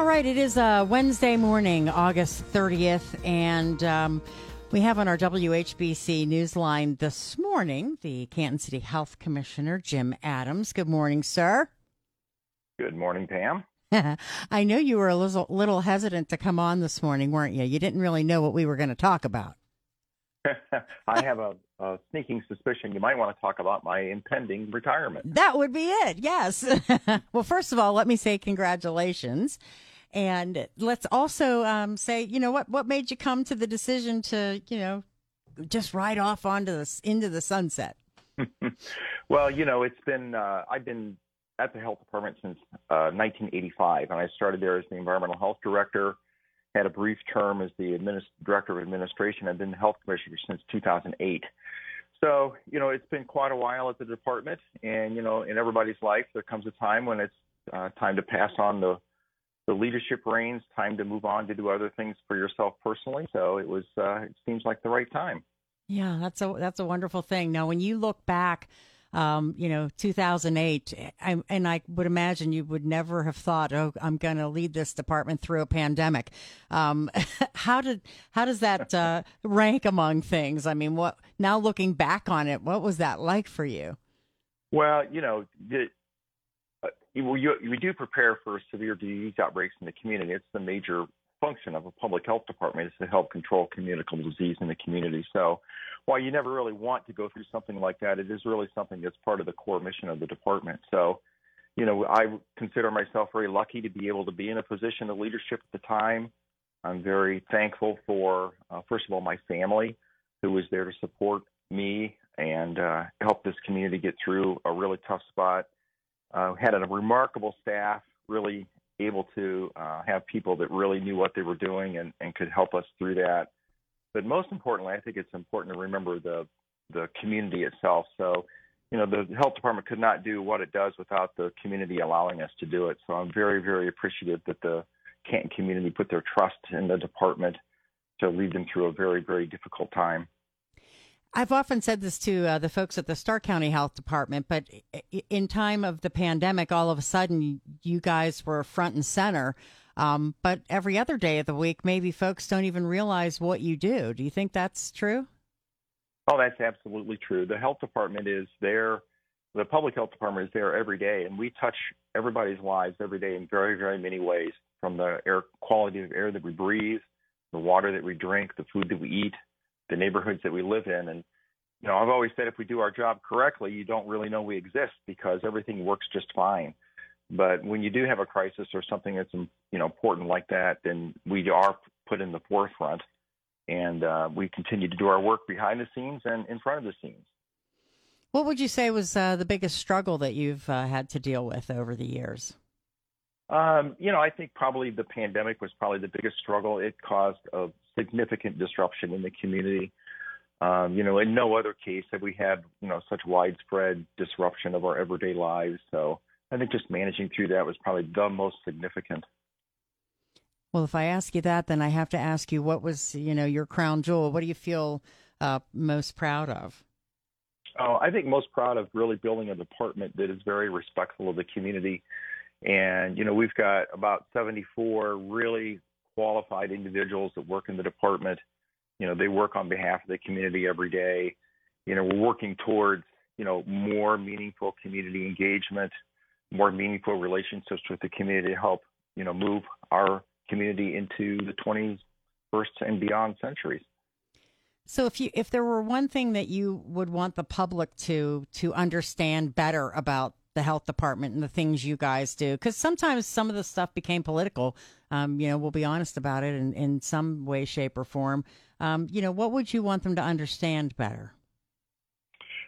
All right, it is uh, Wednesday morning, August 30th, and um, we have on our WHBC Newsline this morning the Canton City Health Commissioner, Jim Adams. Good morning, sir. Good morning, Pam. I know you were a little, little hesitant to come on this morning, weren't you? You didn't really know what we were going to talk about. I have a, a, sneaking suspicion you might want to talk about my impending retirement. That would be it, yes. well, first of all, let me say congratulations. And let's also um, say, you know, what what made you come to the decision to, you know, just ride off onto the into the sunset? well, you know, it's been uh, I've been at the health department since uh, 1985, and I started there as the environmental health director. Had a brief term as the administ- director of administration. I've been the health commissioner since 2008. So, you know, it's been quite a while at the department, and you know, in everybody's life, there comes a time when it's uh, time to pass on the the leadership reins, time to move on to do other things for yourself personally. So it was, uh, it seems like the right time. Yeah, that's a that's a wonderful thing. Now, when you look back, um, you know, 2008, I, and I would imagine you would never have thought, oh, I'm going to lead this department through a pandemic. Um, how did how does that uh, rank among things? I mean, what now looking back on it, what was that like for you? Well, you know, the, we do prepare for severe disease outbreaks in the community. It's the major function of a public health department is to help control communicable disease in the community. So while you never really want to go through something like that, it is really something that's part of the core mission of the department. So, you know, I consider myself very lucky to be able to be in a position of leadership at the time. I'm very thankful for, uh, first of all, my family who was there to support me and uh, help this community get through a really tough spot uh, had a remarkable staff, really able to uh, have people that really knew what they were doing and, and could help us through that. But most importantly, I think it's important to remember the the community itself. So, you know, the health department could not do what it does without the community allowing us to do it. So I'm very, very appreciative that the Canton community put their trust in the department to lead them through a very, very difficult time. I've often said this to uh, the folks at the Stark County Health Department, but in time of the pandemic, all of a sudden you guys were front and center. Um, but every other day of the week, maybe folks don't even realize what you do. Do you think that's true? Oh, that's absolutely true. The health department is there. The public health department is there every day, and we touch everybody's lives every day in very, very many ways. From the air quality of air that we breathe, the water that we drink, the food that we eat, the neighborhoods that we live in. And you know, I've always said if we do our job correctly, you don't really know we exist because everything works just fine. But when you do have a crisis or something that's you know important like that, then we are put in the forefront, and uh, we continue to do our work behind the scenes and in front of the scenes. What would you say was uh, the biggest struggle that you've uh, had to deal with over the years? Um, you know, I think probably the pandemic was probably the biggest struggle. It caused a significant disruption in the community. Um, you know, in no other case have we had, you know, such widespread disruption of our everyday lives. So I think just managing through that was probably the most significant. Well, if I ask you that, then I have to ask you what was, you know, your crown jewel? What do you feel uh, most proud of? Oh, I think most proud of really building a department that is very respectful of the community. And, you know, we've got about 74 really qualified individuals that work in the department. You know, they work on behalf of the community every day. You know, we're working towards, you know, more meaningful community engagement, more meaningful relationships with the community to help, you know, move our community into the 21st and beyond centuries. So if you if there were one thing that you would want the public to to understand better about the health department and the things you guys do because sometimes some of the stuff became political um, you know we'll be honest about it in, in some way shape or form um, you know what would you want them to understand better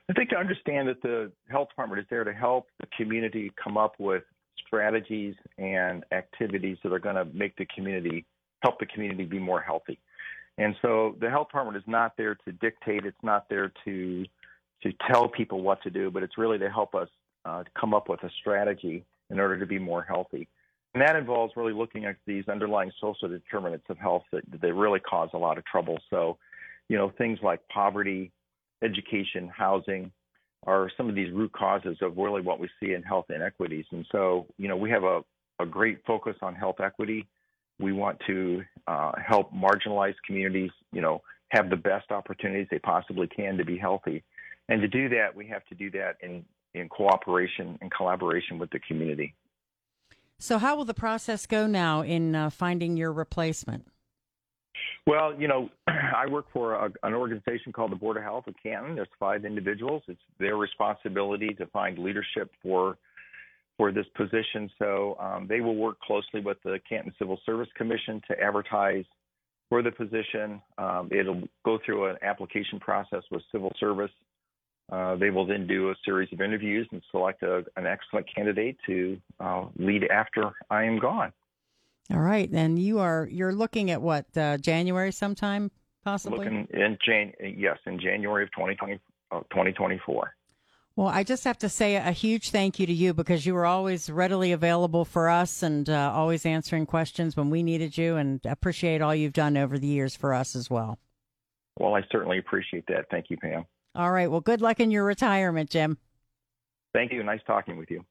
I think to understand that the health department is there to help the community come up with strategies and activities that are going to make the community help the community be more healthy. And so the health department is not there to dictate. It's not there to to tell people what to do, but it's really to help us uh, come up with a strategy in order to be more healthy. And that involves really looking at these underlying social determinants of health that, that really cause a lot of trouble. So, you know, things like poverty, education, housing are some of these root causes of really what we see in health inequities. And so, you know, we have a, a great focus on health equity. We want to uh, help marginalized communities, you know, have the best opportunities they possibly can to be healthy. And to do that, we have to do that in, in cooperation and collaboration with the community. So, how will the process go now in uh, finding your replacement? Well, you know, I work for a, an organization called the Board of Health of Canton. There's five individuals. It's their responsibility to find leadership for for this position. So um, they will work closely with the Canton Civil Service Commission to advertise for the position. Um, it'll go through an application process with civil service. Uh, they will then do a series of interviews and select a, an excellent candidate to uh, lead after I am gone. All right, and you are you're looking at what uh, January sometime possibly. Looking in Jan, yes, in January of 2020, uh, 2024. Well, I just have to say a huge thank you to you because you were always readily available for us and uh, always answering questions when we needed you, and appreciate all you've done over the years for us as well. Well, I certainly appreciate that. Thank you, Pam. All right. Well, good luck in your retirement, Jim. Thank you. Nice talking with you.